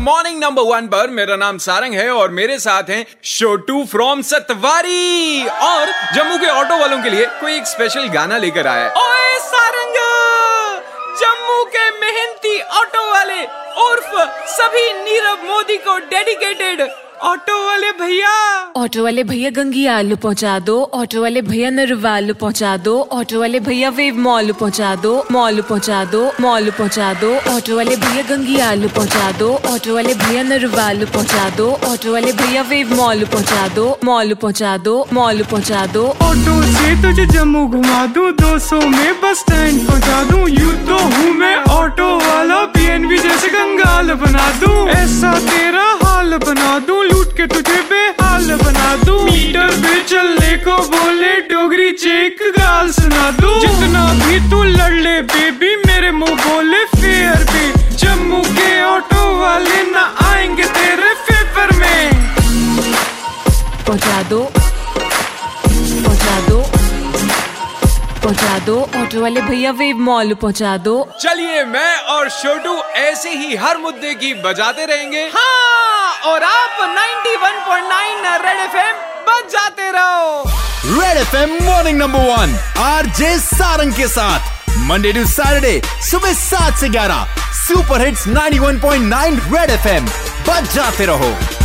Morning number one पर मेरा नाम सारंग है और मेरे साथ हैं शोटू फ्रॉम सतवारी। और जम्मू के ऑटो वालों के लिए कोई एक स्पेशल गाना लेकर आया है। ओए सारंग! जम्मू के मेहनती ऑटो वाले उर्फ़ सभी नीरव मोदी को डेडिकेटेड ऑटो वाले भैया। ऑटो वाले भैया गंगिया आलू पहुँचा दो ऑटो वाले भैया नरवालू पहुँचा दो ऑटो वाले भैया वेव मॉल पहुँचा दो मॉल पहुँचा दो मॉल पहुँचा दो ऑटो वाले भैया गंगिया आलू पहुँचा दो ऑटो वाले भैया नरवालू पहुँचा दो ऑटो वाले भैया वेव मॉल पहुँचा दो मॉल पहुँचा दो मॉल पहुँचा दो। ऑटो से तुझे जम्मू घुमा दूँ 200 में बस स्टैंड पहुँचा दूँ यू तो हूँ मैं के तुझे बेहाल बना दूँ। मीटर पे चलने को बोले डोगरी चेक गाल सुना दूँ। जितना भी तू लड़ ले बेबी मेरे मुँह बोले फेयर पे जम्मू के ऑटो वाले ना आएँगे तेरे फेवर में। पहुँचा दो। पहुँचा दो। पहुँचा दो। ऑटो वाले भैया वेव मॉल पहुँचा दो। चलिए मैं और छोटू ऐसे ही हर मुद्दे की बजाते रहेंगे। हाँ। और आप 91.9 रेड एफएम जाते रहो। Red FM morning number one, RJ Sarang के साथ। मंडे टू सैटरडे, सुबह सात से ग्यारह सुपर हिट्स 91.9 रेड एफएम। जाते रहो।